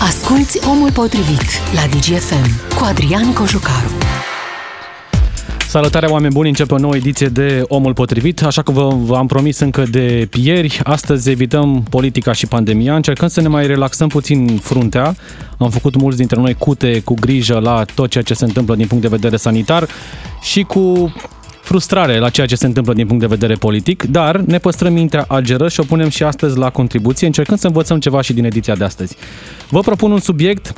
Asculți Omul Potrivit la DGFM cu Adrian Cojucaru. Salutare oameni buni, începe o nouă ediție de Omul Potrivit, așa că vă, v-am promis încă de ieri, astăzi evităm politica și pandemia, încercăm să ne mai relaxăm puțin fruntea, am făcut mulți dintre noi cute cu grijă la tot ceea ce se întâmplă din punct de vedere sanitar și cu frustrare la ceea ce se întâmplă din punct de vedere politic, dar ne păstrăm mintea algeră și o punem și astăzi la contribuție, încercând să învățăm ceva și din ediția de astăzi. Vă propun un subiect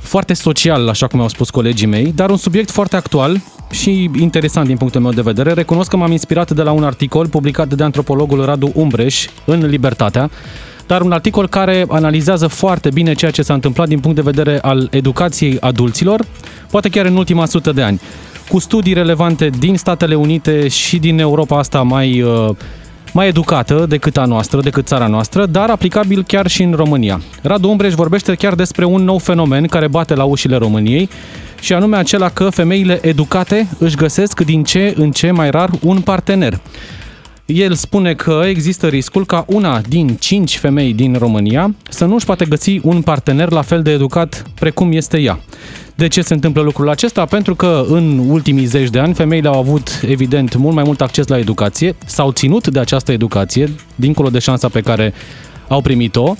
foarte social, așa cum au spus colegii mei, dar un subiect foarte actual și interesant din punctul meu de vedere. Recunosc că m-am inspirat de la un articol publicat de antropologul Radu Umbreș în Libertatea, dar un articol care analizează foarte bine ceea ce s-a întâmplat din punct de vedere al educației adulților, poate chiar în ultima sută de ani cu studii relevante din Statele Unite și din Europa asta mai, uh, mai educată decât a noastră, decât țara noastră, dar aplicabil chiar și în România. Radu Umbreș vorbește chiar despre un nou fenomen care bate la ușile României și anume acela că femeile educate își găsesc din ce în ce mai rar un partener. El spune că există riscul ca una din cinci femei din România să nu își poate găsi un partener la fel de educat precum este ea. De ce se întâmplă lucrul acesta? Pentru că în ultimii zeci de ani femeile au avut, evident, mult mai mult acces la educație, s-au ținut de această educație, dincolo de șansa pe care au primit-o,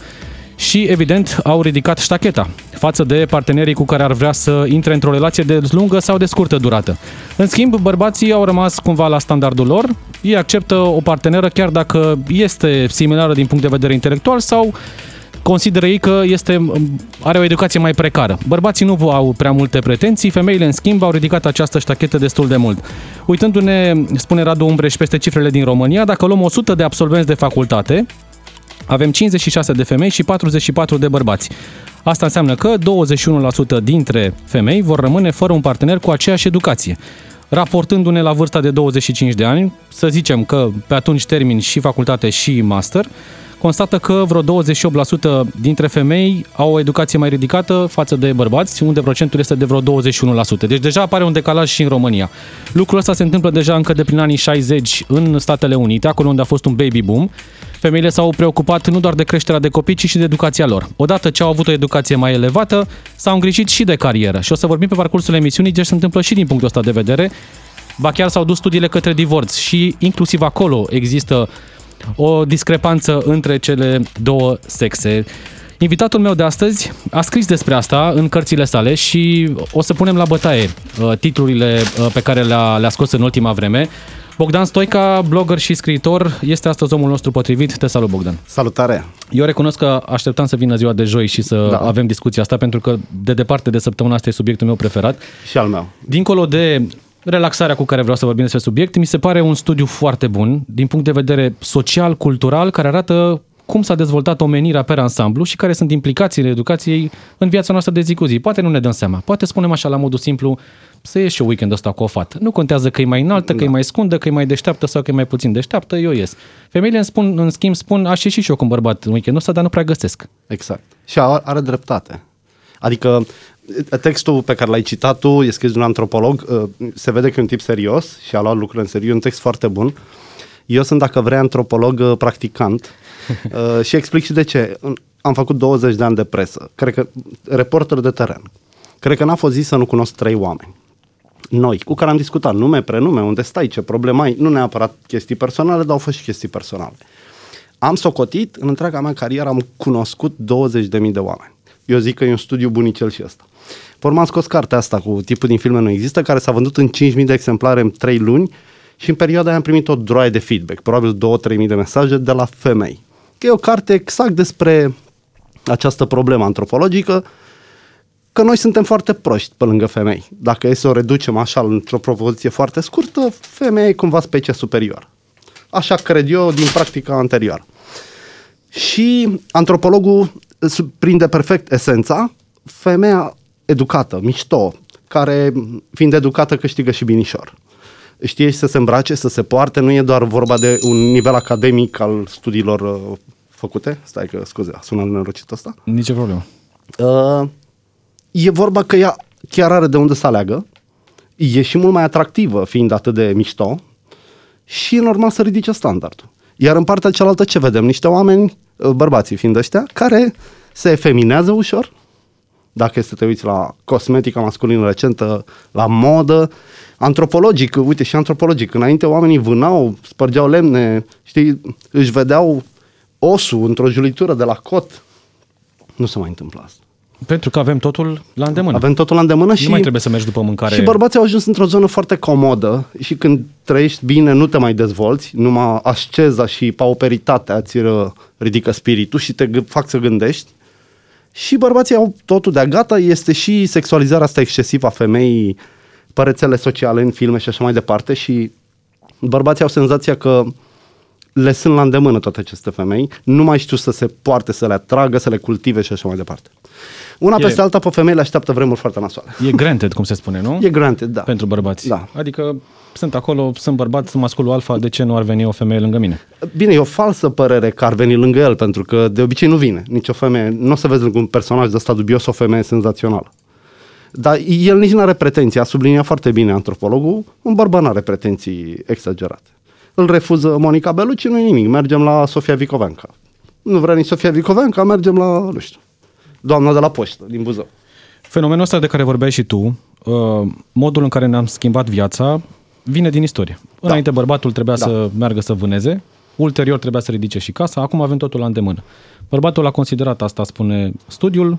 și, evident, au ridicat ștacheta față de partenerii cu care ar vrea să intre într-o relație de lungă sau de scurtă durată. În schimb, bărbații au rămas cumva la standardul lor, ei acceptă o parteneră chiar dacă este similară din punct de vedere intelectual sau consideră ei că este, are o educație mai precară. Bărbații nu au prea multe pretenții, femeile în schimb au ridicat această ștachetă destul de mult. Uitându-ne, spune Radu Umbreș, peste cifrele din România, dacă luăm 100 de absolvenți de facultate, avem 56 de femei și 44 de bărbați. Asta înseamnă că 21% dintre femei vor rămâne fără un partener cu aceeași educație. Raportându-ne la vârsta de 25 de ani, să zicem că pe atunci termin și facultate și master, constată că vreo 28% dintre femei au o educație mai ridicată față de bărbați, unde procentul este de vreo 21%. Deci deja apare un decalaj și în România. Lucrul ăsta se întâmplă deja încă de prin anii 60 în Statele Unite, acolo unde a fost un baby boom. Femeile s-au preocupat nu doar de creșterea de copii, ci și de educația lor. Odată ce au avut o educație mai elevată, s-au îngrijit și de carieră. Și o să vorbim pe parcursul emisiunii ce se întâmplă și din punctul ăsta de vedere. Ba chiar s-au dus studiile către divorț și inclusiv acolo există o discrepanță între cele două sexe. Invitatul meu de astăzi a scris despre asta în cărțile sale și o să punem la bătaie uh, titlurile uh, pe care le-a, le scos în ultima vreme. Bogdan Stoica, blogger și scriitor, este astăzi omul nostru potrivit. Te salut, Bogdan. Salutare! Eu recunosc că așteptam să vină ziua de joi și să da. avem discuția asta, pentru că de departe de săptămâna asta e subiectul meu preferat. Și al meu. Dincolo de relaxarea cu care vreau să vorbim despre subiect, mi se pare un studiu foarte bun din punct de vedere social, cultural, care arată cum s-a dezvoltat omenirea pe ansamblu și care sunt implicațiile educației în viața noastră de zi cu zi. Poate nu ne dăm seama. Poate spunem așa la modul simplu, să ieși și weekendul ăsta cu o fată. Nu contează că e mai înaltă, da. că e da. mai scundă, că e mai deșteaptă sau că e mai puțin deșteaptă, eu ies. Femeile în, spun, în schimb spun, aș ieși și eu cu un bărbat în weekendul ăsta, dar nu prea găsesc. Exact. Și are dreptate. Adică textul pe care l-ai citat tu e scris de un antropolog, uh, se vede că e un tip serios și a luat lucrurile în serios, e un text foarte bun. Eu sunt, dacă vrei, antropolog uh, practicant uh, și explic și de ce. Am făcut 20 de ani de presă, cred că reporter de teren. Cred că n-a fost zis să nu cunosc trei oameni. Noi, cu care am discutat nume, prenume, unde stai, ce probleme ai, nu neapărat chestii personale, dar au fost și chestii personale. Am socotit, în întreaga mea carieră am cunoscut 20.000 de oameni. Eu zic că e un studiu bunicel și ăsta. Pe am scos cartea asta cu tipul din filme nu există, care s-a vândut în 5.000 de exemplare în 3 luni și în perioada aia am primit o droaie de feedback, probabil 2-3.000 de mesaje de la femei. Că e o carte exact despre această problemă antropologică, că noi suntem foarte proști pe lângă femei. Dacă e să o reducem așa într-o propoziție foarte scurtă, femeia e cumva specie superior. Așa cred eu din practica anterioară. Și antropologul prinde perfect esența, femeia educată, mișto, care, fiind educată, câștigă și binișor. Știe să se îmbrace, să se poarte, nu e doar vorba de un nivel academic al studiilor uh, făcute. Stai că, scuze, sună nenorocit asta? Nici problemă. Uh, e vorba că ea chiar are de unde să aleagă, e și mult mai atractivă fiind atât de mișto și e normal să ridice standardul. Iar în partea cealaltă ce vedem? Niște oameni, uh, bărbații fiind ăștia, care se efeminează ușor, dacă este să te uiți la cosmetica masculină recentă, la modă, antropologic, uite și antropologic, înainte oamenii vânau, spărgeau lemne, știi, își vedeau osul într-o julitură de la cot. Nu se mai întâmplă asta. Pentru că avem totul la îndemână. Avem totul la îndemână și... Nu mai trebuie să mergi după mâncare. Și bărbații au ajuns într-o zonă foarte comodă și când trăiești bine nu te mai dezvolți, numai asceza și pauperitatea îți ridică spiritul și te fac să gândești. Și bărbații au totul de gata, este și sexualizarea asta excesivă a femeii pe rețele sociale, în filme și așa mai departe și bărbații au senzația că le sunt la îndemână toate aceste femei, nu mai știu să se poarte, să le atragă, să le cultive și așa mai departe. Una e, peste alta, pe femei le așteaptă vremuri foarte nasoale. E granted, cum se spune, nu? E granted, da. Pentru bărbați. Da. Adică sunt acolo, sunt bărbat, sunt masculul alfa, de ce nu ar veni o femeie lângă mine? Bine, e o falsă părere că ar veni lângă el, pentru că de obicei nu vine. Nici o femeie, nu o să vezi un personaj de ăsta dubios o femeie senzațională. Dar el nici nu are pretenții, a subliniat foarte bine antropologul, un bărbat nu are pretenții exagerate. Îl refuză Monica Belucci, nu nimic, mergem la Sofia Vicovenca. Nu vrea nici Sofia Vicovenca, mergem la, nu știu, doamna de la poștă, din Buzău. Fenomenul ăsta de care vorbeai și tu, uh, modul în care ne-am schimbat viața, vine din istorie. Da. Înainte bărbatul trebuia da. să meargă să vâneze, ulterior trebuia să ridice și casa, acum avem totul la îndemână. Bărbatul a considerat asta, spune studiul,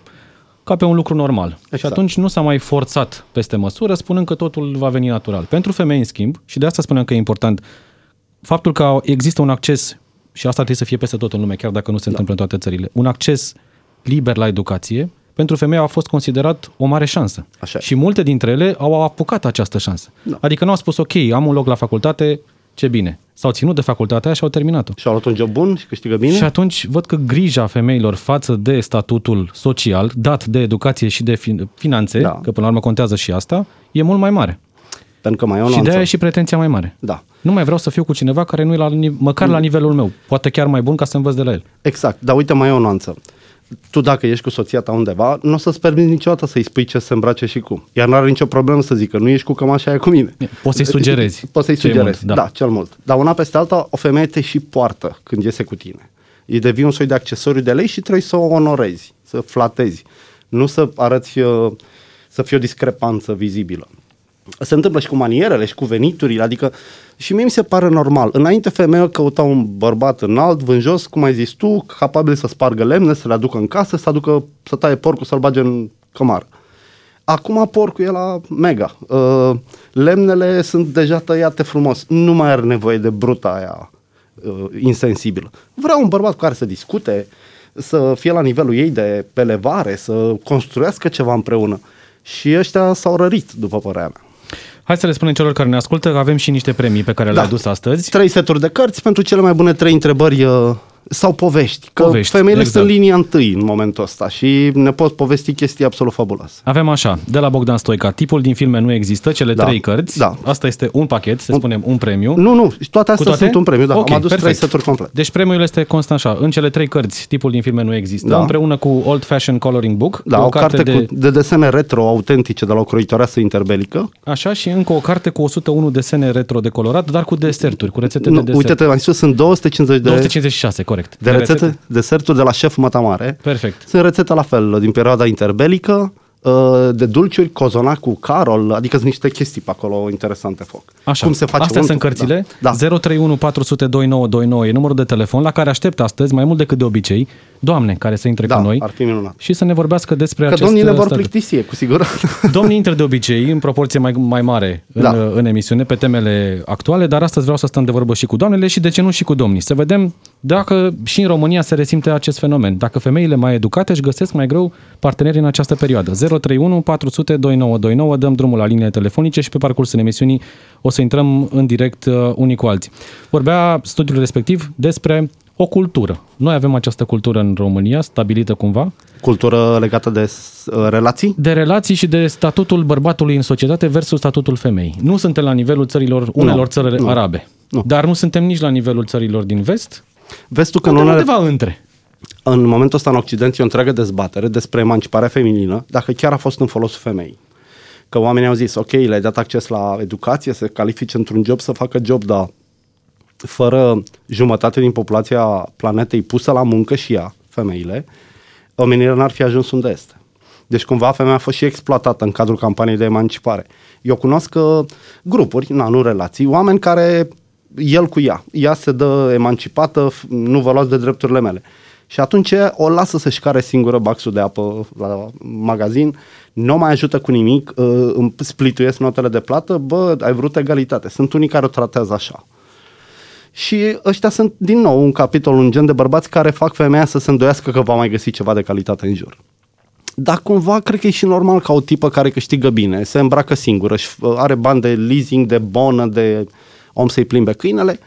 ca pe un lucru normal. Exact. Și atunci nu s-a mai forțat peste măsură, spunând că totul va veni natural. Pentru femei, în schimb, și de asta spunem că e important, faptul că există un acces, și asta trebuie să fie peste tot în lume, chiar dacă nu se da. întâmplă în toate țările, un acces liber la educație, pentru femei a fost considerat o mare șansă. Așa. Și multe dintre ele au apucat această șansă. Da. Adică nu au spus, ok, am un loc la facultate, ce bine. S-au ținut de facultatea aia și au terminat-o. Și au luat un job bun și câștigă bine? Și atunci văd că grija femeilor față de statutul social, dat de educație și de finanțe, da. că până la urmă contează și asta, e mult mai mare. Pentru că mai e o Și de aia e și pretenția mai mare. Da. Nu mai vreau să fiu cu cineva care nu e la, măcar la nivelul meu. Poate chiar mai bun ca să învăț de la el. Exact. Dar uite, mai e o nuanță tu dacă ești cu soția ta undeva, nu o să-ți permiți niciodată să-i spui ce se îmbrace și cum. Iar nu are nicio problemă să zică, nu ești cu cămașa aia cu mine. Poți să-i sugerezi. Poți să-i sugerezi, mult, da. da, cel mult. Dar una peste alta, o femeie te și poartă când iese cu tine. Îi devii un soi de accesoriu de lei și trebuie să o onorezi, să flatezi. Nu să arăți, uh, să fie o discrepanță vizibilă se întâmplă și cu manierele și cu veniturile, adică și mie mi se pare normal. Înainte femeia căuta un bărbat înalt, vânjos, cum ai zis tu, capabil să spargă lemne, să le aducă în casă, să aducă, să taie porcul, să-l bage în cămară. Acum porcul e la mega. Uh, lemnele sunt deja tăiate frumos. Nu mai are nevoie de bruta aia uh, insensibilă. Vreau un bărbat cu care să discute, să fie la nivelul ei de pelevare, să construiască ceva împreună. Și ăștia s-au rărit, după părerea mea. Hai să le spunem celor care ne ascultă că avem și niște premii pe care da. le-ai adus astăzi. Trei seturi de cărți pentru cele mai bune trei întrebări uh, sau povești. Că povești, femeile exact. sunt linia întâi în momentul ăsta și ne pot povesti chestii absolut fabuloase. Avem așa, de la Bogdan Stoica, tipul din filme nu există, cele Da, trei cărți. da. Asta este un pachet, să spunem un premiu. Nu, nu, toate astea toate? sunt un premiu, da. Ok, Am adus perfect. trei seturi complet. Deci premiul este constant așa, în cele trei cărți, tipul din filme nu există, Da. împreună cu Old Fashioned Coloring Book, Da, cu o, carte de... cu, de desene retro autentice de la o croitoreasă interbelică. Așa și încă o carte cu 101 desene retro decolorat, dar cu deserturi, cu rețete Nu, de desert. uite-te, am spus, sunt 250 de, 256, corect. de rețete, deserturi de la șef Mătamare. Perfect. Sunt rețete la fel, din perioada interbelică, uh, de dulciuri, cozonac cu Carol, adică sunt niște chestii pe acolo interesante foc. Așa. Cum se face Astea untul, sunt cărțile. Da. da. 031 400 2929 e numărul de telefon la care aștept astăzi, mai mult decât de obicei, doamne care să intre Da, cu noi ar fi minunat. și să ne vorbească despre Că acest domnii ne vor statut. plictisi, cu siguranță. Domnii intră de obicei în proporție mai, mai mare în, Da. în emisiune pe temele actuale, dar astăzi vreau să stăm de vorbă și cu doamnele și de ce nu și cu domnii. Să vedem dacă și în România se resimte acest fenomen. Dacă femeile mai educate își găsesc mai greu parteneri în această perioadă. 031 400 2929, dăm drumul la linie telefonice și pe parcursul emisiunii o să intrăm în direct uh, unii cu alții. Vorbea studiul respectiv despre o cultură. Noi avem această cultură în România, stabilită cumva, Cultură legată de uh, relații? de relații și de statutul bărbatului în societate versus statutul femeii. Nu suntem la nivelul țărilor, unelor țări nu, arabe. nu. Dar nu suntem nici la nivelul țărilor din vest. Vezi tu că în, Suntem unele, undeva între. în momentul ăsta în Occident e o întreagă dezbatere despre emanciparea feminină, dacă chiar a fost în folosul femeii. Că oamenii au zis, ok, le-ai dat acces la educație, să califice într-un job, să facă job, dar fără jumătate din populația planetei pusă la muncă și ea, femeile, omenirea n-ar fi ajuns unde este. Deci cumva femeia a fost și exploatată în cadrul campaniei de emancipare. Eu cunosc uh, grupuri, na, nu relații, oameni care el cu ea. Ea se dă emancipată, nu vă luați de drepturile mele. Și atunci o lasă să-și care singură baxul de apă la magazin, nu mai ajută cu nimic, uh, îmi splituiesc notele de plată, bă, ai vrut egalitate. Sunt unii care o tratează așa. Și ăștia sunt, din nou, un capitol, un gen de bărbați care fac femeia să se îndoiască că va mai găsi ceva de calitate în jur. Dar cumva cred că e și normal ca o tipă care câștigă bine, se îmbracă singură, și are bani de leasing, de bonă, de om să-i plimbe câinele,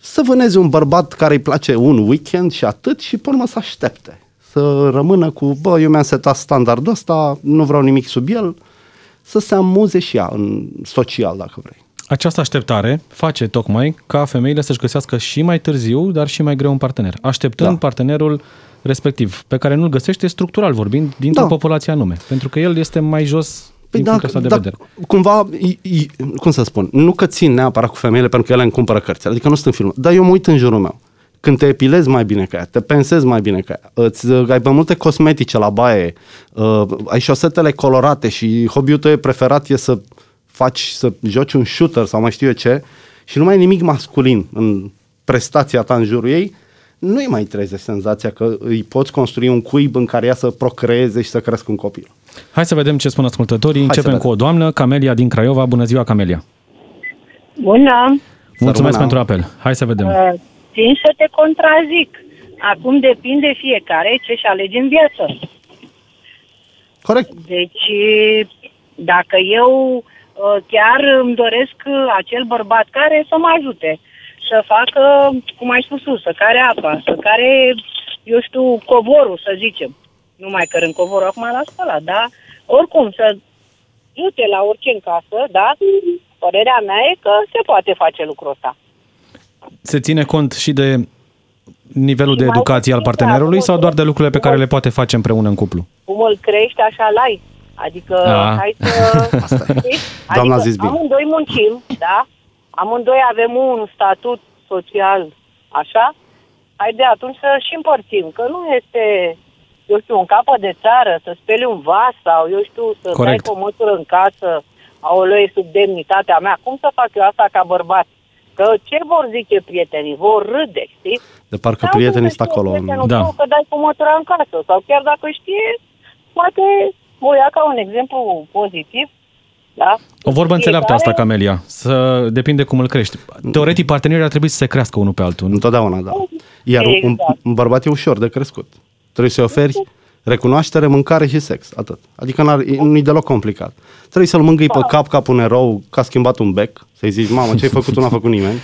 să vâneze un bărbat care îi place un weekend și atât și până să aștepte. Să rămână cu, bă, eu mi-am setat standardul ăsta, nu vreau nimic sub el, să se amuze și ea în social, dacă vrei. Această așteptare face tocmai ca femeile să-și găsească și mai târziu, dar și mai greu un partener. Așteptând da. partenerul respectiv, pe care nu-l găsește structural vorbind, dintr-o da. populație anume. Pentru că el este mai jos Păi din da, de da, vedere. cumva, cum să spun, nu că țin neapărat cu femeile pentru că ele îmi cumpără cărți, adică nu sunt în film, dar eu mă uit în jurul meu. Când te epilezi mai bine ca ea, te pensezi mai bine ca ea, îți, ai mai multe cosmetice la baie, uh, ai șosetele colorate și hobby-ul tău preferat e să faci, să joci un shooter sau mai știu eu ce, și nu mai ai nimic masculin în prestația ta în jurul ei, nu îi mai treze senzația că îi poți construi un cuib în care ea să procreeze și să crească un copil. Hai să vedem ce spun ascultătorii. Hai Începem cu o doamnă, Camelia din Craiova. Bună ziua, Camelia! Bună! Mulțumesc pentru apel. Hai să vedem. Uh, țin să te contrazic. Acum depinde fiecare ce-și alege în viață. Corect. Deci, dacă eu uh, chiar îmi doresc acel bărbat care să mă ajute, să facă, cum ai spus tu, să care apa, să care, eu știu, covorul, să zicem nu mai cărând covorul acum la spălat, da? Oricum, să du-te la orice în casă, da? Părerea mea e că se poate face lucrul ăsta. Se ține cont și de nivelul și de educație al partenerului sau doar de lucrurile pe care le poate face împreună în cuplu? Cum îl crești, așa lai. Adică, A. hai să... Adică, Doamna a zis bine. amândoi muncim, da? Amândoi avem un statut social, așa? Haide atunci să și împărțim, că nu este eu știu, un capăt de țară, să speli un vas sau, eu știu, să Corect. dai măsură în casă, aoleu, e sub demnitatea mea. Cum să fac eu asta ca bărbat? Că ce vor zice prietenii? Vor râde, știi? De parcă Dar prietenii sunt acolo. Da. Că dai cu mătura în casă. Sau chiar dacă știe, poate o ia ca un exemplu pozitiv da? O vorbă înțeleaptă asta, Camelia. Să depinde cum îl crești. Teoretic, partenerii ar trebui să se crească unul pe altul. Nu? Întotdeauna, da. Iar exact. un, un bărbat e ușor de crescut. Trebuie să-i oferi recunoaștere, mâncare și sex. Atât. Adică nu e deloc complicat. Trebuie să-l mângâi pe cap ca un erou că a schimbat un bec, să-i zici, mamă, ce ai făcut, nu a făcut nimeni.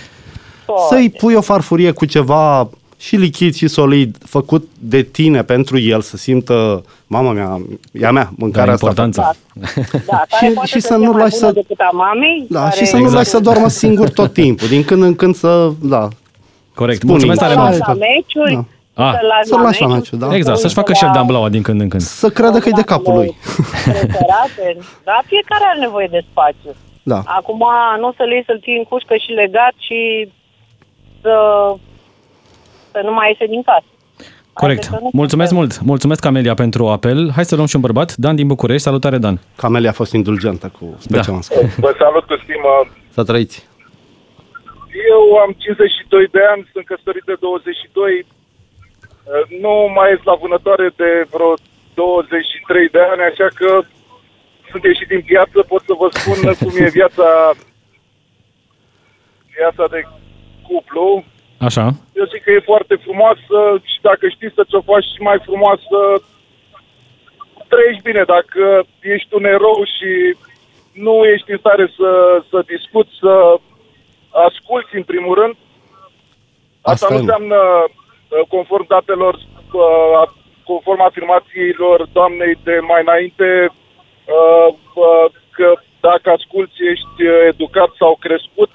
Să-i pui o farfurie cu ceva și lichid și solid, făcut de tine pentru el, să simtă, mama mea, ea mea, mâncarea da, asta. Da, și, și să nu lași să... Mamei, da, care... și să exact. nu lași să doarmă singur tot timpul, din când în când să, da. Corect. Mulțumesc tare mult. Da. Ah, să-l lași la meciul, da. Exact, să-și facă și el damblaua din când în când. Să creadă că e de capul lui. da, fiecare are nevoie de spațiu. Da. Acum nu o să le iei să-l ții în cușcă și legat și să, să nu mai iese din casă. Corect. Mulțumesc mult. Mulțumesc, Camelia, pentru apel. Hai să luăm și un bărbat. Dan din București. Salutare, Dan. Camelia a fost indulgentă cu special da. Vă salut cu stimă. Să trăiți. Eu am 52 de ani, sunt căsătorit de 22, nu mai ies la vânătoare de vreo 23 de ani, așa că sunt ieșit din piață, pot să vă spun cum e viața, viața de cuplu. Așa. Eu zic că e foarte frumoasă și dacă știi să ți-o faci și mai frumoasă, trăiești bine. Dacă ești un erou și nu ești în stare să, să discuți, să asculți în primul rând, asta, asta nu înseamnă Uh, conform datelor, uh, conform afirmațiilor doamnei de mai înainte, uh, că dacă asculți ești educat sau crescut,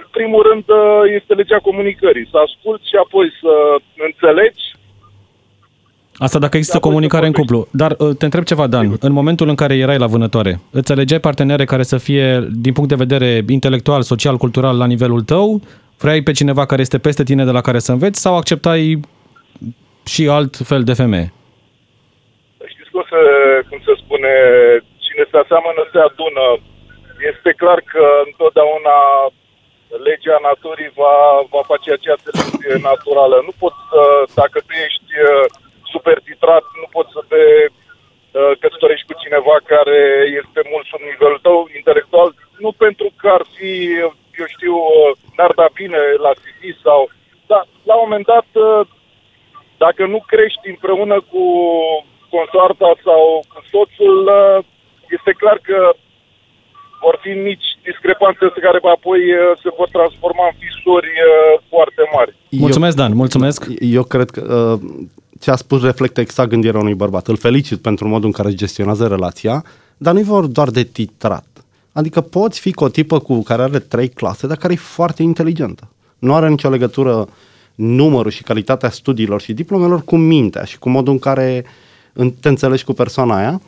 în primul rând este legea comunicării, să asculți și apoi să înțelegi. Asta dacă există comunicare în cuplu. Dar te întreb ceva, Dan. În momentul în care erai la vânătoare, îți alegeai partenere care să fie, din punct de vedere intelectual, social, cultural, la nivelul tău Vrei pe cineva care este peste tine de la care să înveți sau acceptai și alt fel de femeie. Știți cum se, cum se spune, cine se aseamănă se adună. Este clar că întotdeauna legea naturii va, va face acea selecție naturală. Nu poți să, dacă tu ești uh, super titrat, nu poți să te uh, căsătorești cu cineva care este mult sub nivelul tău intelectual, nu pentru că ar fi, eu știu, uh, n-ar da bine la CV sau... Dar, la un moment dat, dacă nu crești împreună cu consoarta sau cu soțul, este clar că vor fi mici discrepanțe care apoi uh, se vor transforma în fisuri uh, foarte mari. Mulțumesc, Dan, mulțumesc. Eu cred că uh, ce a spus reflectă exact gândirea unui bărbat. Îl felicit pentru modul în care își gestionează relația, dar nu e vor doar de titrat. Adică poți fi cu o tipă cu care are trei clase, dar care e foarte inteligentă. Nu are nicio legătură numărul și calitatea studiilor și diplomelor cu mintea și cu modul în care te înțelegi cu persoana aia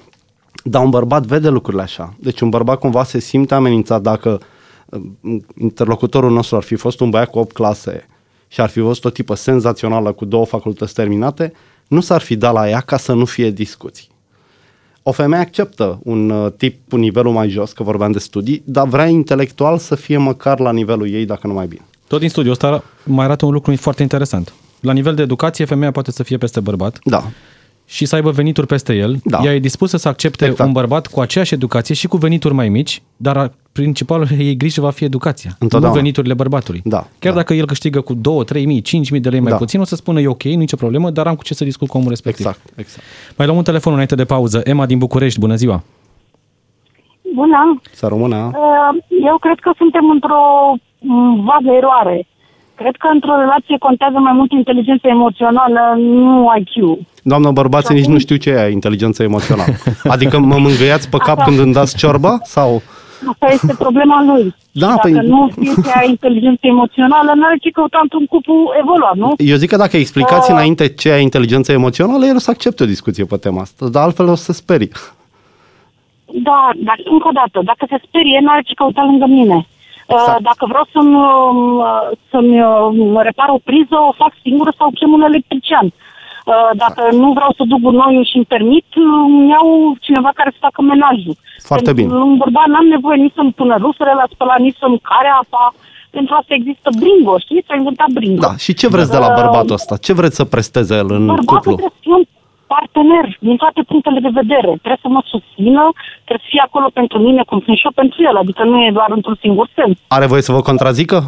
dar un bărbat vede lucrurile așa. Deci un bărbat cumva se simte amenințat dacă uh, interlocutorul nostru ar fi fost un băiat cu 8 clase și ar fi fost o tipă senzațională cu două facultăți terminate, nu s-ar fi dat la ea ca să nu fie discuții. O femeie acceptă un uh, tip cu nivelul mai jos, că vorbeam de studii, dar vrea intelectual să fie măcar la nivelul ei, dacă nu mai bine. Tot din studiu ăsta mai arată un lucru foarte interesant. La nivel de educație, femeia poate să fie peste bărbat. Da și să aibă venituri peste el. Da. Ea e dispusă să accepte exact. un bărbat cu aceeași educație și cu venituri mai mici, dar principalul ei grijă va fi educația, nu veniturile bărbatului. Da, Chiar da. dacă el câștigă cu 2, 3 mii, 5 mii de lei mai da. puțin, o să spună e ok, nicio problemă, dar am cu ce să discut cu omul respectiv. Exact, exact. Mai luăm un telefon înainte de pauză. Emma din București, bună ziua! Bună! Să rămână! Uh, eu cred că suntem într-o mm, vagă eroare. Cred că într-o relație contează mai mult inteligența emoțională, nu IQ. Doamnă, bărbații nici nu știu ce e inteligența emoțională. Adică mă mângâiați pe cap Asta. când îmi dați ciorba? Sau... Asta este problema lui. Da, dacă păi... nu știe ce ai inteligență emoțională, nu are ce căuta într-un cuplu evoluat, nu? Eu zic că dacă explicați uh... înainte ce e inteligența emoțională, el o să accepte o discuție pe tema asta, dar altfel o să se sperie. Da, dar încă o dată, dacă se sperie, nu are ce căuta lângă mine. Exact. Dacă vreau să-mi, um, să-mi um, repar o priză, o fac singură sau chem un electrician. Uh, dacă exact. nu vreau să duc gunoiul și îmi permit, îmi iau cineva care să facă menajul. Foarte Pentru bine. Un bărbat n-am nevoie nici să-mi pună rusele la spălat, nici să-mi care apa. Pentru asta există Bringo, știți? S-a inventat Bringo. Da, și ce vreți de la uh, bărbatul ăsta? Ce vreți să presteze el în bărbatul cuplu? Bărbatul trebuie să fie un partener din toate punctele de vedere. Trebuie să mă susțină, trebuie să fie acolo pentru mine cum sunt și eu pentru el, adică nu e doar într-un singur sens. Are voie să vă contrazică?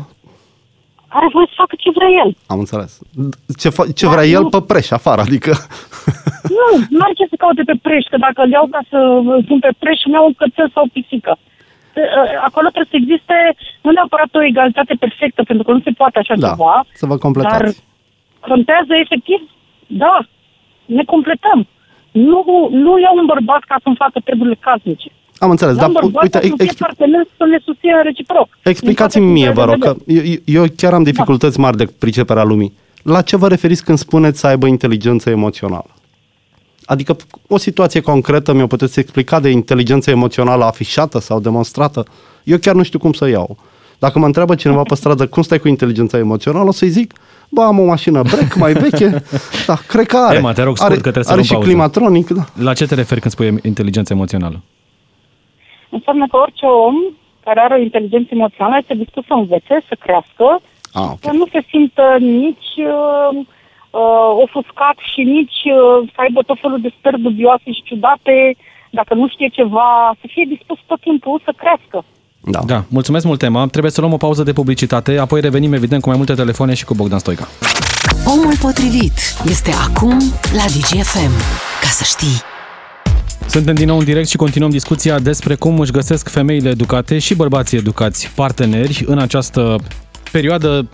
Are voie să facă ce vrea el. Am înțeles. Ce, fa- ce vrea el nu. pe preș afară, adică... Nu, nu are ce să caute pe preș, că dacă îl iau ca să pun pe preș, îmi iau un cățel sau o pisică. Ă, acolo trebuie să existe nu neapărat o egalitate perfectă, pentru că nu se poate așa da, ceva. să vă completați. Dar contează efectiv, da, ne completăm. Nu, nu iau un bărbat ca să-mi facă treburile casnice. Am înțeles, dar uite, ex... să ne susțină reciproc. Explicați-mi mie, vă rog, că eu, eu chiar am dificultăți da. mari de priceperea lumii. La ce vă referiți când spuneți să aibă inteligență emoțională? Adică o situație concretă mi-o puteți explica de inteligență emoțională afișată sau demonstrată? Eu chiar nu știu cum să iau. Dacă mă întreabă cineva pe stradă cum stai cu inteligența emoțională, o să-i zic, bă, am o mașină break mai veche, da, cred că are. Ema, te rog scurt are, că trebuie să are și pauză. climatronic, da. La ce te referi când spui inteligență emoțională? Înseamnă că orice om care are o inteligență emoțională este dispus să învețe, să crească, ah, okay. să nu se simtă nici uh, uh, ofuscat și nici uh, să aibă tot felul de stări dubioase și ciudate, dacă nu știe ceva, să fie dispus tot timpul să crească. Da. da. Mulțumesc mult, Emma. Trebuie să luăm o pauză de publicitate, apoi revenim evident cu mai multe telefoane și cu Bogdan Stoica. Omul potrivit este acum la DGFM. Ca să știi. Suntem din nou în direct și continuăm discuția despre cum își găsesc femeile educate și bărbații educați parteneri în această perioadă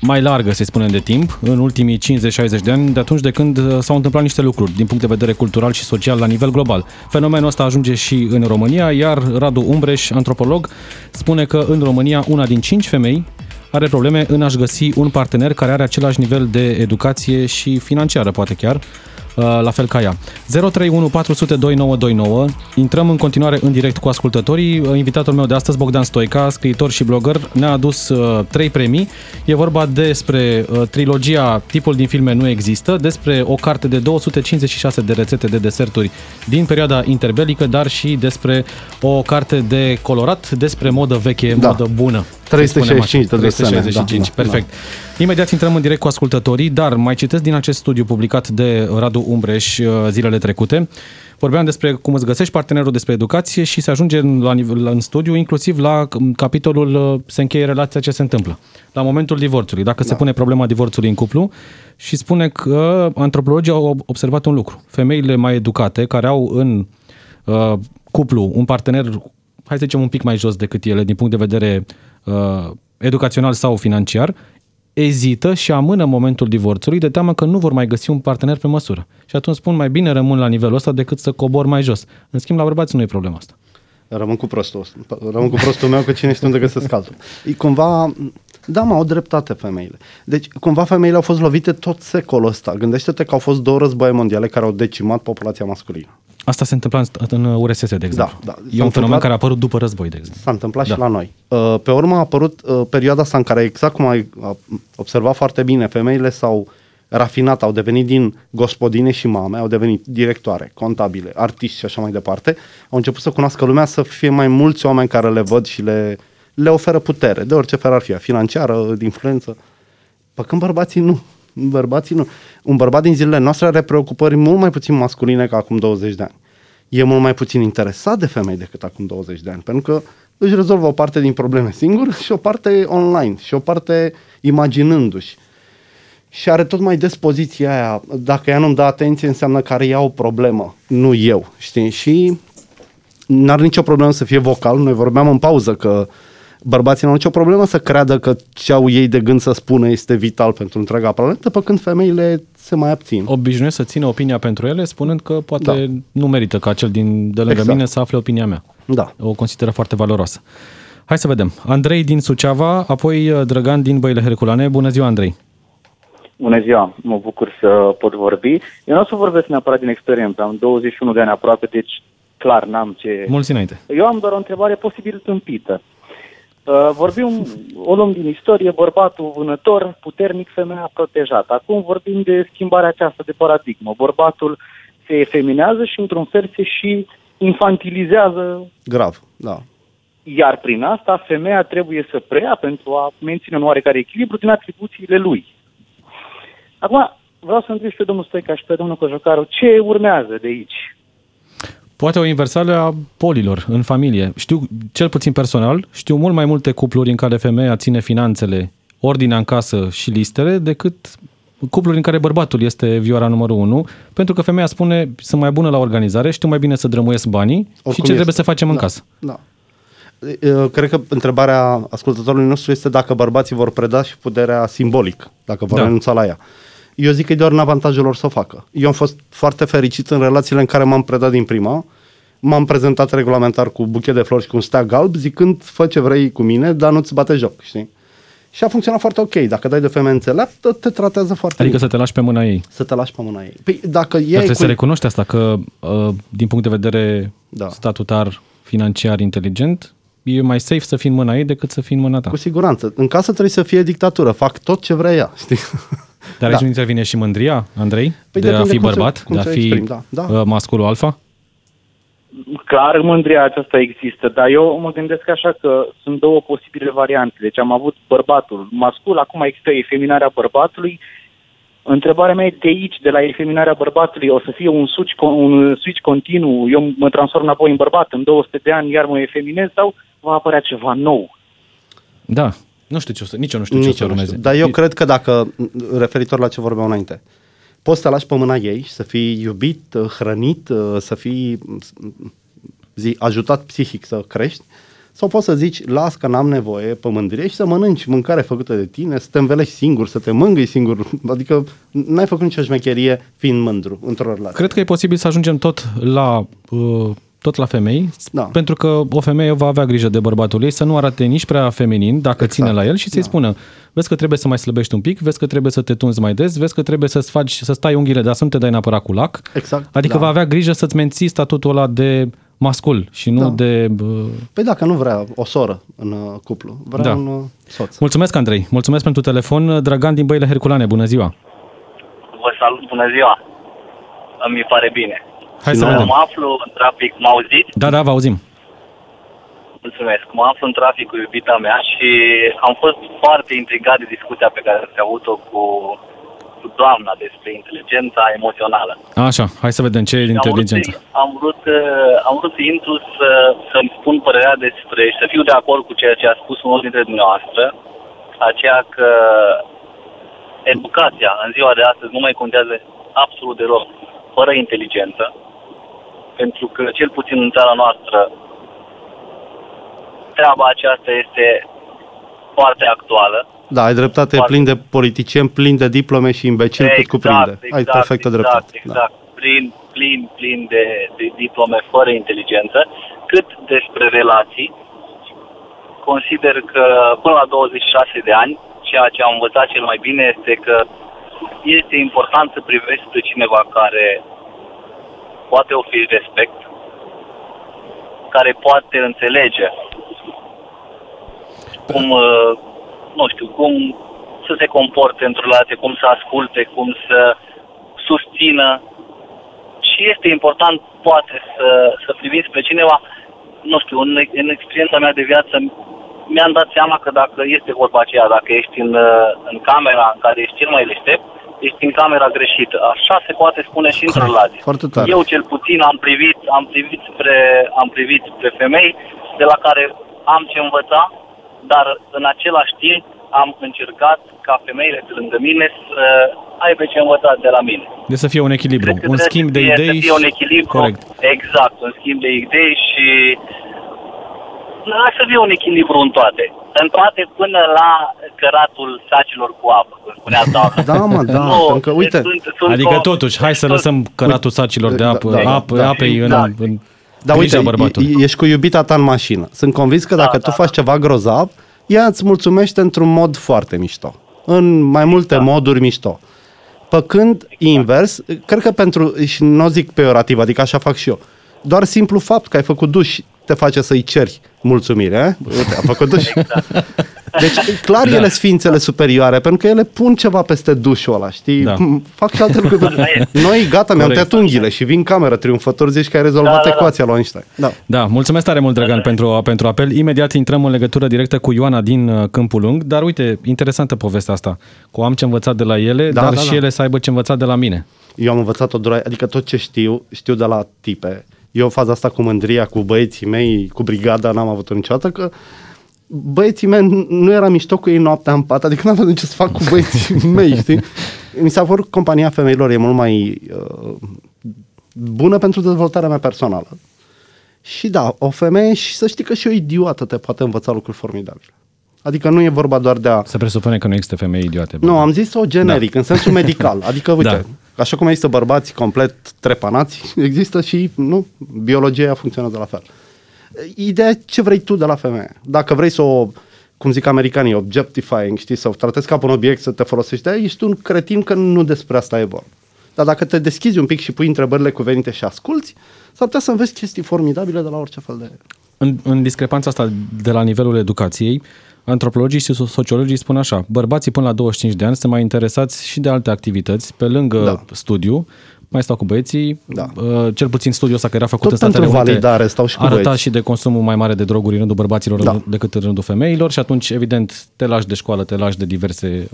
mai largă, să spunem, de timp, în ultimii 50-60 de ani, de atunci de când uh, s-au întâmplat niște lucruri din punct de vedere cultural și social la nivel global. Fenomenul ăsta ajunge și în România, iar Radu Umbreș, antropolog, spune că în România una din cinci femei are probleme în a-și găsi un partener care are același nivel de educație și financiară, poate chiar, la fel ca ea. 031 400 2929. Intrăm în continuare în direct cu ascultătorii. Invitatul meu de astăzi, Bogdan Stoica, scriitor și blogger, ne-a adus trei premii. E vorba despre trilogia Tipul din filme nu există, despre o carte de 256 de rețete de deserturi din perioada interbelică, dar și despre o carte de colorat, despre modă veche, da. modă bună. 365 de 365, da, perfect. Da, da. Imediat intrăm în direct cu ascultătorii, dar mai citesc din acest studiu publicat de Radu Umbreș uh, zilele trecute. Vorbeam despre cum îți găsești partenerul despre educație și se ajunge la nivel, în studiu inclusiv la capitolul uh, se încheie relația ce se întâmplă. La momentul divorțului, dacă da. se pune problema divorțului în cuplu și spune că antropologii au observat un lucru. Femeile mai educate care au în uh, cuplu un partener, hai să zicem un pic mai jos decât ele din punct de vedere uh, educațional sau financiar, ezită și amână momentul divorțului de teamă că nu vor mai găsi un partener pe măsură. Și atunci spun mai bine rămân la nivelul ăsta decât să cobor mai jos. În schimb, la bărbați nu e problema asta. Rămân cu prostul. Rămân cu prostul meu că cine știe unde găsesc altul. E cumva, da, mă, au dreptate femeile. Deci, cumva femeile au fost lovite tot secolul ăsta. Gândește-te că au fost două războie mondiale care au decimat populația masculină. Asta se întâmplă în URSS, de exemplu. Da, da. E un fenomen care a apărut după război, de exemplu. S-a întâmplat da. și la noi. Uh, pe urmă a apărut uh, perioada asta în care, exact cum ai observat foarte bine, femeile s-au rafinat, au devenit din gospodine și mame, au devenit directoare, contabile, artiști și așa mai departe, au început să cunoască lumea, să fie mai mulți oameni care le văd și le, le oferă putere, de orice fel ar fi, financiară, de influență. Pe când bărbații nu. Bărbații nu. Un bărbat din zilele noastre are preocupări mult mai puțin masculine ca acum 20 de ani. E mult mai puțin interesat de femei decât acum 20 de ani, pentru că își rezolvă o parte din probleme singur și o parte online și o parte imaginându-și. Și are tot mai des poziția aia, dacă ea nu-mi dă atenție, înseamnă că are ea o problemă, nu eu, știi? Și n-are nicio problemă să fie vocal. Noi vorbeam în pauză că bărbații nu au nicio problemă să creadă că ce au ei de gând să spună este vital pentru întreaga planetă, pe când femeile se mai abțin. Obișnuiesc să țină opinia pentru ele, spunând că poate da. nu merită ca cel din, de lângă exact. mine să afle opinia mea. Da. O consideră foarte valoroasă. Hai să vedem. Andrei din Suceava, apoi uh, Drăgan din Băile Herculane. Bună ziua, Andrei! Bună ziua, mă bucur să pot vorbi. Eu nu o să vorbesc neapărat din experiență, am 21 de ani aproape, deci clar n-am ce... Mulți înainte. Eu am doar o întrebare posibil tâmpită. Uh, vorbim, o luăm din istorie, bărbatul vânător, puternic, femeia protejată. Acum vorbim de schimbarea aceasta de paradigmă. Bărbatul se efeminează și într-un fel se și infantilizează. Grav, da. Iar prin asta femeia trebuie să preia pentru a menține un oarecare echilibru din atribuțiile lui. Acum, vreau să întreb și pe domnul Stoica și pe domnul Cojocaru, ce urmează de aici? Poate o inversare a polilor în familie. Știu, cel puțin personal, știu mult mai multe cupluri în care femeia ține finanțele, ordinea în casă și listele, decât cupluri în care bărbatul este vioara numărul unu, pentru că femeia spune, sunt mai bună la organizare, știu mai bine să drămuiesc banii Oricum și ce este. trebuie să facem da, în casă. Da. Eu cred că întrebarea ascultătorului nostru este dacă bărbații vor preda și puterea simbolic, dacă vor da. renunța la ea. Eu zic că e doar în avantajul lor să o facă. Eu am fost foarte fericit în relațiile în care m-am predat din prima, m-am prezentat regulamentar cu buchet de flori și cu un steag alb, zicând, fă ce vrei cu mine, dar nu-ți bate joc, știi? Și a funcționat foarte ok. Dacă dai de femeie înțeleaptă, te tratează foarte Adică bine. să te lași pe mâna ei. Să te lași pe mâna ei. Păi, dacă ei trebuie cu... să recunoști asta, că uh, din punct de vedere da. statutar, financiar, inteligent, e mai safe să fii în mâna ei decât să fii în mâna ta. Cu siguranță. În casă trebuie să fie dictatură. Fac tot ce vrea ea, știi? Dar aici da. nu intervine și mândria, Andrei? Păi de a fi bărbat? Se, de a fi exprim, da. Da. Uh, masculul alfa? Clar, mândria aceasta există, dar eu mă gândesc așa că sunt două posibile variante. Deci am avut bărbatul mascul, acum există efeminarea bărbatului. Întrebarea mea e de aici, de la efeminarea bărbatului, o să fie un switch, un switch continuu, eu mă transform înapoi în bărbat, în 200 de ani iar mă efeminez sau va apărea ceva nou? Da, nu știu ce o să, nici eu nu știu nici ce o să urmeze. Dar eu cred că dacă, referitor la ce vorbeam înainte, poți să te lași pe mâna ei și să fii iubit, hrănit, să fii zi, ajutat psihic să crești, sau poți să zici, las că n-am nevoie pe mândrie și să mănânci mâncare făcută de tine, să te învelești singur, să te mângâi singur. Adică n-ai făcut nicio șmecherie fiind mândru într-o relație. Cred că e posibil să ajungem tot la uh, tot la femei, Da. pentru că o femeie va avea grijă de bărbatul ei să nu arate nici prea feminin, dacă Exact. ține la el și să-i spună, vezi că trebuie să mai slăbești un pic, vezi că trebuie să te tunzi mai des, vezi că trebuie să-ți faci, să stai unghiile, dar să nu te dai neapărat cu lac. Exact, Adică da. va avea grijă să-ți menții statutul ăla de mascul și nu Da. de... bă, Păi dacă nu vrea o soră în uh, cuplu, vrea Da. un uh, soț. Mulțumesc, Andrei. Mulțumesc pentru telefon. Dragan din Băile Herculane, bună ziua. Vă salut, bună ziua. Mi pare bine. Hai Și să nouă. vedem. Mă aflu în trafic, mă auziți? Da, da, vă auzim. Mulțumesc. Mă aflu în trafic cu iubita mea și am fost foarte intrigat de discuția pe care ați avut-o cu, cu doamna despre inteligența emoțională. Așa, hai să vedem ce e Și am vrut, inteligență. să, am, vrut, uh, am vrut să intru să, să-mi spun părerea despre și să fiu de acord cu ceea ce a spus unul dintre dumneavoastră, aceea că educația în ziua de astăzi nu mai contează absolut deloc fără inteligență, pentru că cel puțin în țara noastră treaba aceasta este foarte actuală. Da, ai dreptate, Foarte. plin de politicieni, plin de diplome și imbecili cât cuprinde. ai perfectă exact, dreptate. Da. Exact, plin, plin, plin de, de diplome fără inteligență, cât despre relații, consider că până la 26 de ani, ceea ce am învățat cel mai bine este că este important să privești pe cineva care poate oferi respect, care poate înțelege cum, uh, nu știu, cum să se comporte într-o relație, cum să asculte, cum să susțină. Și este important, poate, să, să privim spre cineva, nu știu, în, în experiența mea de viață, mi-am dat seama că dacă este vorba aceea, dacă ești în, uh, în camera în care ești cel mai deștept, ești în camera greșită. Așa se poate spune și într-o relație. Foarte tare. Eu cel puțin am privit, am privit spre, am privit spre femei de la care am ce învăța, dar în același timp am încercat ca femeile de lângă mine să aibă ce învăța de la mine. De să fie un echilibru, Cred că un trebuie schimb să de fie, idei. Să fie un și- echilibru. Corect. Exact, un schimb de idei și să fie un echilibru în toate. În toate până la căratul sacilor cu apă, cum spunea doamna. Da, mă, da, pentru că, uite, Adică co- totuși, hai să lăsăm căratul sacilor de Da, apă, da, da, apă da. apei în, Exact. în Da, grija uite, bărbatului. e- ești cu iubita ta în mașină. Sunt convins că dacă Da, tu da, faci ceva grozav, ea îți mulțumește într-un mod foarte mișto. În mai multe Exact. moduri mișto. Păcând invers, cred că pentru, și nu o zic peorativ, adică așa fac și eu, doar simplu fapt că ai făcut duș te face să-i ceri mulțumire. eh? Uite, a făcut duș. Deci, clar, Da. ele sfințele superioare, pentru că ele pun ceva peste dușul ăla, știi? Da. Fac și alte lucruri. Noi, gata, mi-am Corect. tăiat unghiile și vin în cameră triumfător, zici că ai rezolvat Da, da, da. ecuația lui Einstein. Da. Da, mulțumesc tare mult, Dragan, pentru, pentru apel. Imediat intrăm în legătură directă cu Ioana din uh, Câmpul Lung, dar uite, interesantă povestea asta. Cu am ce învățat de la ele, Da, dar da, și da. ele să aibă ce învățat de la mine. Eu am învățat o dura, adică tot ce știu, știu de la tipe. Eu faza asta cu mândria, cu băieții mei, cu brigada, n-am avut-o niciodată, că băieții mei nu era mișto cu ei noaptea în pat, adică n-aveam ce să fac cu băieții mei, știi? Mi s-a părut compania femeilor e mult mai uh, bună pentru dezvoltarea mea personală. Și da, o femeie și să știi că și o idiotă te poate învăța lucruri formidabile. Adică nu e vorba doar de a... Se presupune că nu există femei idiote. Nu, am zis-o generic, da. în sensul medical. Adică, uite, Da. Da. așa cum există bărbați complet trepanați, există și, nu, biologia funcționează la fel. Ideea e ce vrei tu de la femeie. Dacă vrei să o, cum zic americanii, objectifying, știi, să o tratezi ca pe un obiect, să te folosești de ea, ești un cretin că nu despre asta e vorba. Dar dacă te deschizi un pic și pui întrebările cuvenite și asculți, s-ar putea să înveți chestii formidabile de la orice fel de... În, în discrepanța asta de la nivelul educației, antropologii și sociologii spun așa, bărbații până la 25 de ani sunt mai interesați și de alte activități, pe lângă Da. studiu, mai stau cu băieții, Da. uh, cel puțin studiul ăsta care era făcut Tot în Statele pentru Unite validare stau și cu arăta băieți. și de consumul mai mare de droguri în rândul bărbaților Da. decât în rândul femeilor și atunci, evident, te lași de școală, te lași de diverse,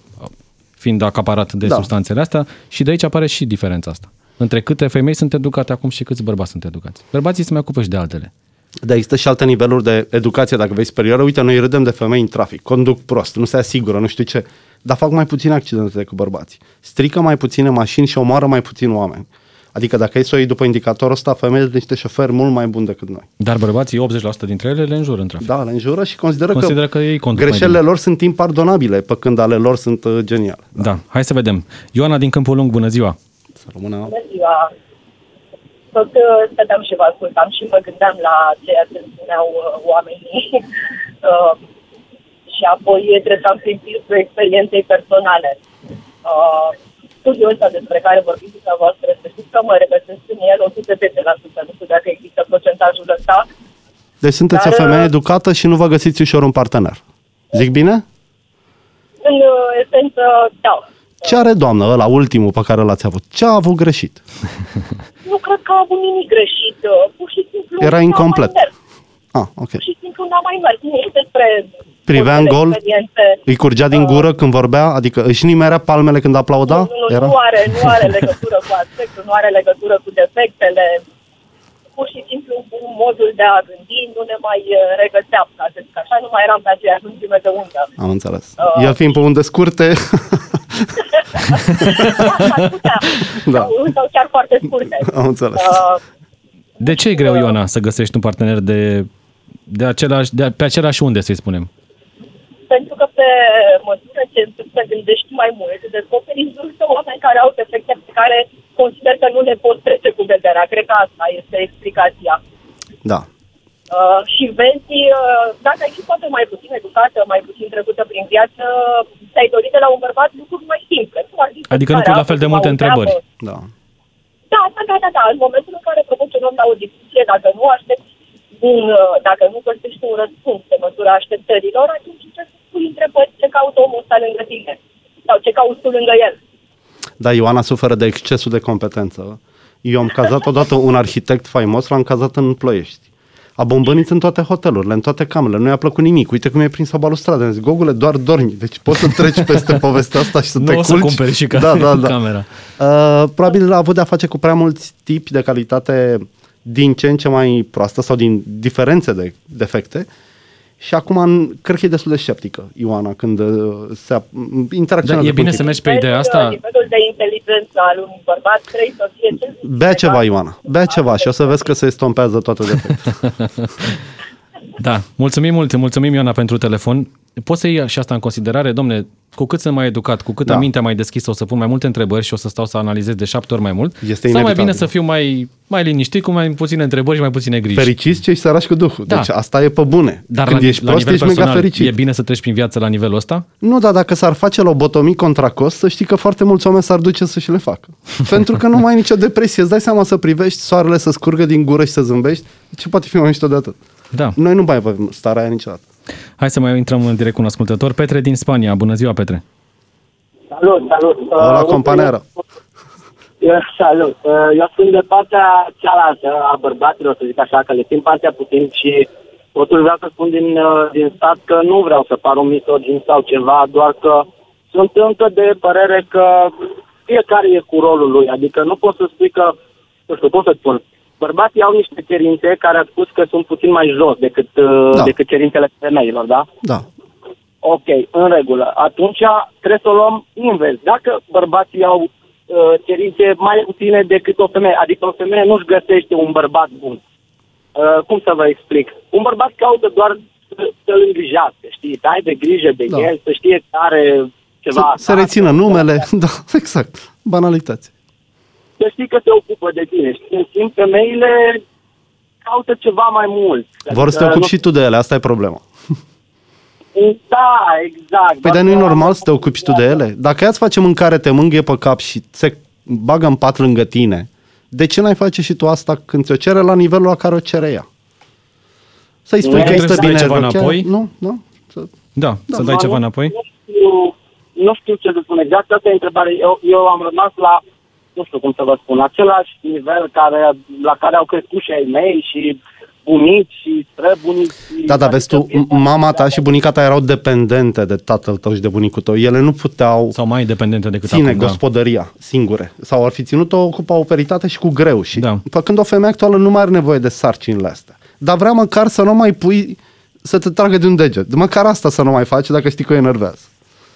fiind acaparat de Da. substanțele astea și de aici apare și diferența asta. Între câte femei sunt educate acum și câți bărbați sunt educați. Bărbații se mai ocupă și de altele. Dar există și alte niveluri de educație, dacă vei superioară. Uite, noi râdem de femei în trafic, conduc prost, nu se asigură, nu știu ce, dar fac mai puține accidente decât bărbații. Strică mai puține mașini și omoară mai puțin oameni. Adică dacă ai să o iei după indicatorul ăsta, femeile sunt niște șoferi mult mai buni decât noi. Dar bărbații, 80% dintre ele, le înjură în trafic. Da, le înjură și consideră, Consideră că ei conduc mai greșelile bine. lor sunt impardonabile, pe când ale lor sunt uh, geniale. Da, hai să vedem. Ioana din Câmpul Lung, bună ziua! Să rămână... tot uh, stăteam și vă ascultam și mă gândeam la ceea ce spuneau uh, oamenii. uh, și apoi treceam prin filtrul experienței personale. Uh, studiul ăsta despre care vorbiți dumneavoastră, să știți că mă regăsesc în el 110%, nu știu dacă există procentajul ăsta. Deci sunteți Dar, o femeie uh, educată și nu vă găsiți ușor un partener. Zic bine? În uh, esență, da. Ce are doamnă ăla ultimul pe care l-ați avut? Ce a avut greșit? Nu cred că a avut nimic greșit. Pur și simplu Era incomplet. Ah, ok. Pur și simplu n-a mai mers. Nu este despre Privea în gol? Îi curgea din gură uh, când vorbea? Adică își nimerea palmele când aplauda? Nu, nu, Era? nu, are, nu are legătură cu aspectul, nu are legătură cu defectele. Pur și simplu cu modul de a gândi nu ne mai uh, regăseam, ca să zic așa, nu mai eram pe aceeași lungime de undă. Am înțeles. Uh, El fiind pe unde scurte... da. Sau, sau chiar foarte scurte. Am înțeles. Uh, de ce e greu, Ioana, să găsești un partener de, de același, de, pe același unde, să-i spunem? pentru că pe măsură ce să gândești mai mult, descoperi în jur oameni care au defecte pe care consider că nu le pot trece cu vederea. Cred că asta este explicația. Da. Uh, și vezi, uh, dacă ai fi poate mai puțin educată, mai puțin trecută prin viață, ți-ai dorit de la un bărbat lucruri mai simple. Adică nu pui la fel de multe întrebări. Da. Da, da, da, da, da. În momentul în care provoci un om la o discuție, dacă nu aștepți un, uh, dacă nu găsești un răspuns pe măsura așteptărilor, atunci trebuie să pui întrebări ce caută omul ăsta lângă tine sau ce cauți tu lângă el. Da, Ioana suferă de excesul de competență. Eu am cazat odată un arhitect faimos, l-am cazat în Ploiești. A bombănit în toate hotelurile, în toate camerele, nu i-a plăcut nimic. Uite cum e prins o balustradă. Am zis, Gogule, doar dormi. Deci poți să treci peste povestea asta și să nu te culci. Nu o să cumperi și ca da, da, da. camera. Uh, probabil a avut de-a face cu prea mulți tipi de calitate din ce în ce mai proastă sau din diferențe de defecte și acum cred că e destul de sceptică Ioana când uh, se interacționează. Da, e bine să mergi pe ideea asta. Nivelul de inteligență al unui bărbat trebuie să fie cel Bea ceva, Ioana. Bea ceva și o să vezi că se estompează toate defectele. da, mulțumim mult, mulțumim Ioana pentru telefon. Poți să iei și asta în considerare, domne, cu cât sunt mai educat, cu cât da. am mintea mai deschisă, o să pun mai multe întrebări și o să stau să analizez de șapte ori mai mult. Este sau mai bine să fiu mai, mai liniștit, cu mai puține întrebări și mai puține griji. Fericiți cei sărași cu Duhul. Da. Deci asta e pe bune. Dar Când la, ești la prost, ești personal, mega fericit. E bine să treci prin viață la nivelul ăsta? Nu, dar dacă s-ar face lobotomii contra cost, să știi că foarte mulți oameni s-ar duce să și le facă. Pentru că nu mai ai nicio depresie. Îți dai seama să privești soarele să scurgă din gură și să zâmbești. Ce poate fi mai mișto de atât? Da. Noi nu mai avem starea aia niciodată. Hai să mai intrăm în direct cu un ascultător. Petre din Spania. Bună ziua, Petre. Salut, salut. Hola, uh, companero. Salut. Uh, eu sunt de partea cealaltă a bărbaților, să zic așa, că le țin partea puțin și totul vreau să spun din, uh, din stat că nu vreau să par un misogin sau ceva, doar că sunt încă de părere că fiecare e cu rolul lui. Adică nu pot să spui că, nu știu, pot să spun, bărbații au niște cerințe care a spus că sunt puțin mai jos decât, da. decât cerințele femeilor, da? Da. Ok, în regulă. Atunci trebuie să o luăm invers. Dacă bărbații au uh, cerințe mai puține decât o femeie, adică o femeie nu-și găsește un bărbat bun. Uh, cum să vă explic? Un bărbat caută doar să, să-l îngrijească, știi? Să aibă grijă de da. el, să știe că are ceva... Să, să rețină numele, da, exact. Banalități. Să știi că se ocupă de tine. Și în timp, femeile caută ceva mai mult. Vor să te ocupi nu... și tu de ele, asta e problema. Da, exact. Păi dar nu e normal să te ocupi tu de ele? Dacă ea îți face mâncare, te mângâie pe cap și se bagă în pat lângă tine, de ce n-ai face și tu asta când ți-o cere la nivelul la care o cere ea? Să-i spui nu că este bine ceva înapoi? Nu, nu. Să... Da, da, să dai ceva înapoi? Nu știu, nu știu ce să spun exact, asta e întrebare. Eu, eu am rămas la, nu știu cum să vă spun, același nivel care, la care au crescut și ai mei și bunici și străbunici. Da, da, vezi tu, mama ta și bunica ta erau dependente de tatăl tău și de bunicul tău. Ele nu puteau sau mai dependente decât ține acum, da. gospodăria da. singure. Sau ar fi ținut-o cu pauperitate și cu greu. Și da. când o femeie actuală nu mai are nevoie de sarcinile astea. Dar vrea măcar să nu mai pui, să te tragă de un deget. Măcar asta să nu mai faci dacă știi că o enervează.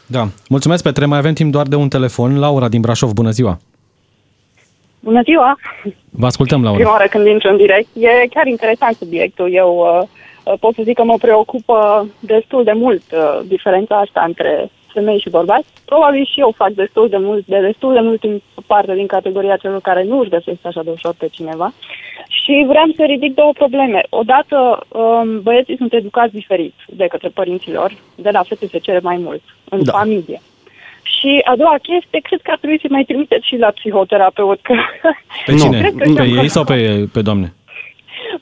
Da. Mulțumesc, Petre. Mai avem timp doar de un telefon. Laura din Brașov, bună ziua! Bună ziua! Vă ascultăm, Laura. Prima oară când intru în direct. E chiar interesant subiectul. Eu uh, pot să zic că mă preocupă destul de mult uh, diferența asta între femei și bărbați. Probabil și eu fac destul de mult, de destul de mult timp parte din categoria celor care nu își găsesc așa de ușor pe cineva. Și vreau să ridic două probleme. Odată, um, băieții sunt educați diferit de către părinților, de la fete se cere mai mult, în Da. familie. Și a doua chestie, cred că ar trebui să mai trimiteți și la psihoterapeut, că Pe Nu. cine? Cred că Pe și-am ei sau pe, pe doamne?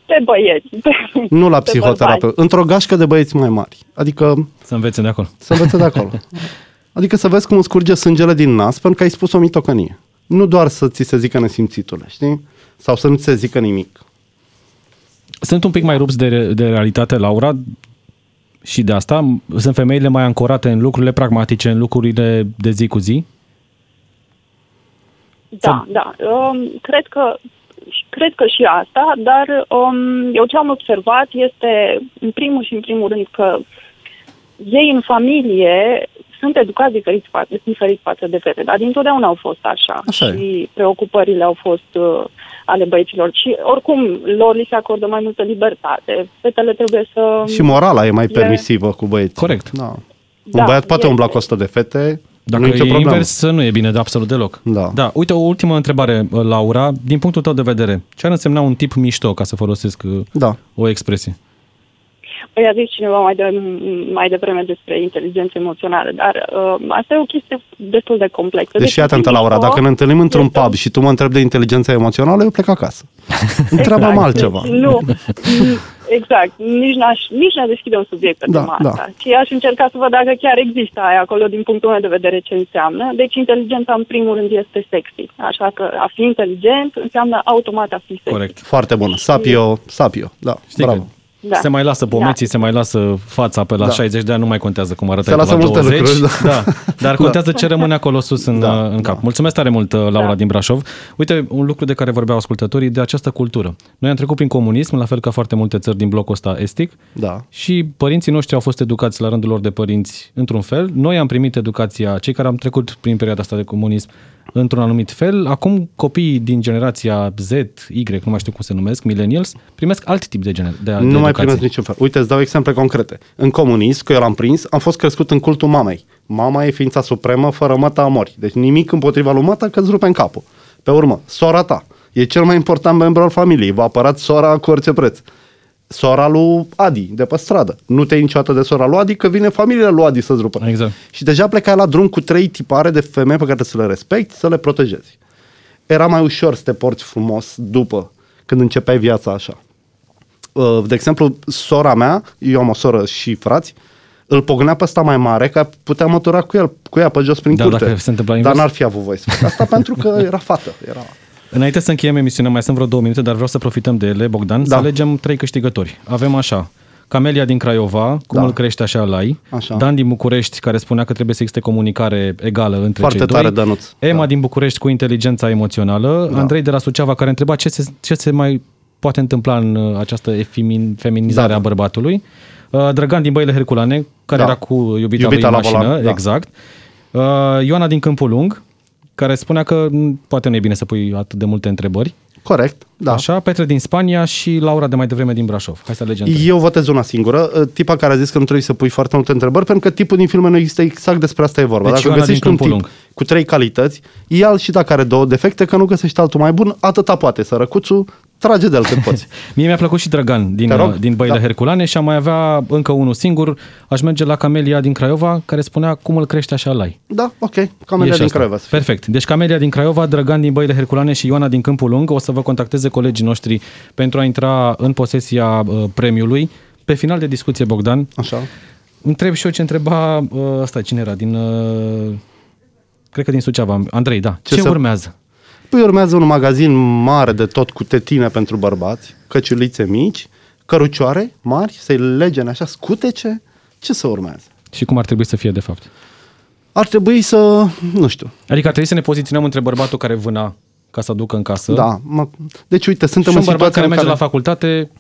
pe băieți. Pe, Nu la pe psihoterapeut, bărbați. într-o gașcă de băieți mai mari. Adică Să învețe de acolo. să învețe de acolo. Adică să vezi cum îți curge sângele din nas pentru că ai spus o mitocănie. Nu doar să ți se zică nesimțitule, știi? Sau să nu ți se zică nimic. Sunt un pic mai rupți de, de realitate, Laura, și de asta. Sunt femeile mai ancorate în lucrurile pragmatice, în lucrurile de zi cu zi. Da, da. Um, cred că cred că și asta, dar um, eu ce am observat este, în primul și în primul rând, că ei în familie sunt educați diferit, fa- diferit față de fete, dar dintotdeauna au fost așa. Așa e. și preocupările au fost uh, ale băieților. Și oricum, lor li se acordă mai multă libertate. Fetele trebuie să... Și morala e mai E- permisivă cu băieții. Corect. Da. Un Da, băiat poate este. umbla cu 100 de fete, Dacă nu e e nicio problemă. invers, nu e bine de absolut deloc. Da. da. Uite, o ultimă întrebare, Laura. Din punctul tău de vedere, ce ar însemna un tip mișto, ca să folosesc uh, Da. o expresie? Păi a zis cineva mai, de, mai devreme despre inteligență emoțională, dar uh, asta e o chestie destul de complexă. Deci fii atentă, Laura, dacă ne întâlnim într-un este- pub și tu mă întrebi de inteligența emoțională, eu plec acasă. Întreabă-mă altceva. Deci, nu, exact. Nici n-aș, nici n-aș deschide un subiect pe Da, tema da. asta. Și aș încerca să văd dacă chiar există aia acolo din punctul meu de vedere ce înseamnă. Deci inteligența în primul rând este sexy. Așa că a fi inteligent înseamnă automat a fi sexy. Corect. Foarte bună. Sapio, sapio. Da, Știi bravo. că Da. se mai lasă pomeții, Da. se mai lasă fața pe la Da. 60 de ani, nu mai contează cum arătai Se tu lasă la multe 20. lucruri, da. da. Dar contează ce rămâne acolo sus în, Da, în cap. da. Mulțumesc tare mult, Laura Da. din Brașov. Uite, un lucru de care vorbeau ascultătorii, de această cultură. Noi am trecut prin comunism, la fel ca foarte multe țări din blocul ăsta estic, Da. și părinții noștri au fost educați la rândul lor de părinți într-un fel. Noi am primit educația, cei care am trecut prin perioada asta de comunism, într-un anumit fel. Acum copiii din generația Z, Y, nu mai știu cum se numesc, millennials, primesc alt tip de, gener- de, de Nu mai educație. primesc niciun fel. Uite, îți dau exemple concrete. În comunism, că eu l-am prins, am fost crescut în cultul mamei. Mama e ființa supremă, fără măta a mori. Deci nimic împotriva lui măta că îți rupe în capul. Pe urmă, sora ta. E cel mai important membru al familiei. Va apărat sora cu orice preț. Sora lui Adi, de pe stradă. Nu te iei niciodată de sora lui Adi, că vine familia lui Adi să-ți rupă. Exact. Și deja plecai la drum cu trei tipare de femei pe care să le respecti, să le protejezi. Era mai ușor să te porți frumos după, când începeai viața așa. Uh, De exemplu, sora mea, eu am o soră și frați, îl pognea pe ăsta mai mare, că putea mătura cu el, cu ea pe jos prin Da, curte. dacă se întâmpla Dar invers. n-ar fi avut voie să facă asta pentru că era fată. Era... Înainte să încheiem emisiunea, mai sunt vreo două minute, dar vreau să profităm de ele, Bogdan, da. să Da. alegem trei câștigători. Avem așa, Camelia din Craiova, cum Da. îl crește așa lai, Așa. Dan din București, care spunea că trebuie să existe comunicare egală între Foarte cei tare, doi, Dănuț. Emma Da. din București cu inteligența emoțională, Da. Andrei de la Suceava, care întreba ce se, ce se mai poate întâmpla în uh, această efemin, feminizare Da, a da. bărbatului, Uh, Drăgan din Băile Herculane, care Da. era cu iubita, Iubita lui în la mașină, volan, da. exact, Uh, Ioana din Câmpul Lung, care spunea că m, poate nu e bine să pui atât de multe întrebări. Corect, da. Așa, Petre din Spania și Laura de mai devreme din Brașov. Hai să alegem. trei. Eu votez una singură, uh, tipa care a zis că nu trebuie să pui foarte multe întrebări, pentru că tipul din filme nu există exact despre asta e vorba. Deci Dacă Ioana găsești din un tip Câmpul Lung. cu trei calități, ia și dacă are două defecte, că nu găsești altul mai bun, atâta poate. Sărăcuțul, trage de el cât poți. Mie mi-a plăcut și Drăgan din, Te rog. uh, din Băile Da. Herculane și am mai avea încă unul singur. Aș merge la Camelia din Craiova, care spunea cum îl crește așa lai. Da, ok, E Camelia și din asta. Craiova. să fie. Perfect. Deci Camelia din Craiova, Drăgan din Băile Herculane și Ioana din Câmpul Lung o să vă contacteze colegii noștri pentru a intra în posesia uh, premiului. Pe final de discuție, Bogdan, Așa. întreb și eu ce întreba uh, ăsta, cine era? Din, uh, cred că din Suceava. Andrei, da. Ce, Ce ce să- urmează? Păi urmează un magazin mare de tot cu tetine pentru bărbați, căciulițe mici, cărucioare mari, să-i legene așa, scutece. Ce să urmează? Și cum ar trebui să fie de fapt? Ar trebui să, nu știu, Adică ar trebui să ne poziționăm între bărbatul care vâna ca să aducă în casă da. Mă, deci uite, și suntem un în bărbat situația care în merge care... la facultate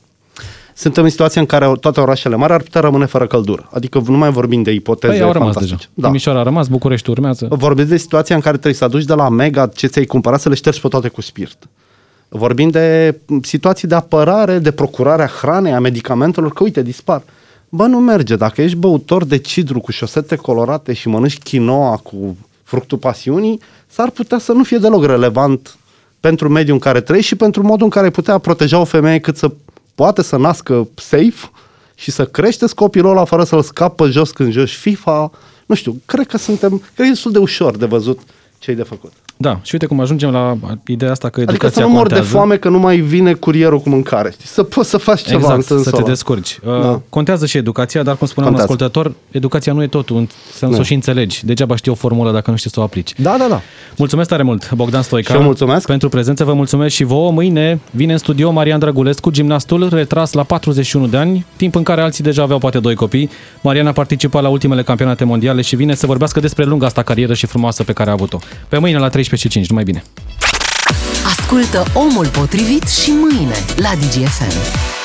Suntem în situația în care toate orașele mari ar putea rămâne fără căldură. Adică nu mai vorbim de ipoteze Păi au rămas fantastice. deja. Da. Timișoara a rămas, București urmează. Vorbim de situația în care trebuie să aduci de la Mega ce ți-ai cumpărat să le ștergi pe toate cu spirit. Vorbim de situații de apărare, de procurare a hranei, a medicamentelor, că uite, dispar. Bă, nu merge. Dacă ești băutor de cidru cu șosete colorate și mănânci quinoa cu fructul pasiunii, s-ar putea să nu fie deloc relevant pentru mediul în care trăiești și pentru modul în care ai putea proteja o femeie cât să poate să nască safe și să creșteți copilul ăla fără să-l scapă jos când joci FIFA. Nu știu, cred că suntem, cred că e destul de ușor de văzut ce de făcut. Da, și uite cum ajungem la ideea asta că Adică educația să nu mor de contează. foame că nu mai vine curierul cu mâncare. Știi? Să poți să faci ceva în Exact, sensul să te ăla. descurci. Da. Da. Contează și educația, dar cum spuneam un Contează. ascultător, educația nu e totul, în sensul Nu. să o și înțelegi. Degeaba știi o formulă dacă nu știi să o aplici. Da, da, da. Mulțumesc tare mult, Bogdan Stoica. Și eu mulțumesc. Pentru prezență, vă mulțumesc și vouă. Mâine vine în studio Marian Drăgulescu, gimnastul retras la 41 de ani, timp în care alții deja aveau poate doi copii. Marian a participat la ultimele campionate mondiale și vine să vorbească despre lunga asta carieră și frumoasă pe care a avut-o. Pe mâine la 13.05, numai bine! Ascultă Omul Potrivit și mâine la DGFM.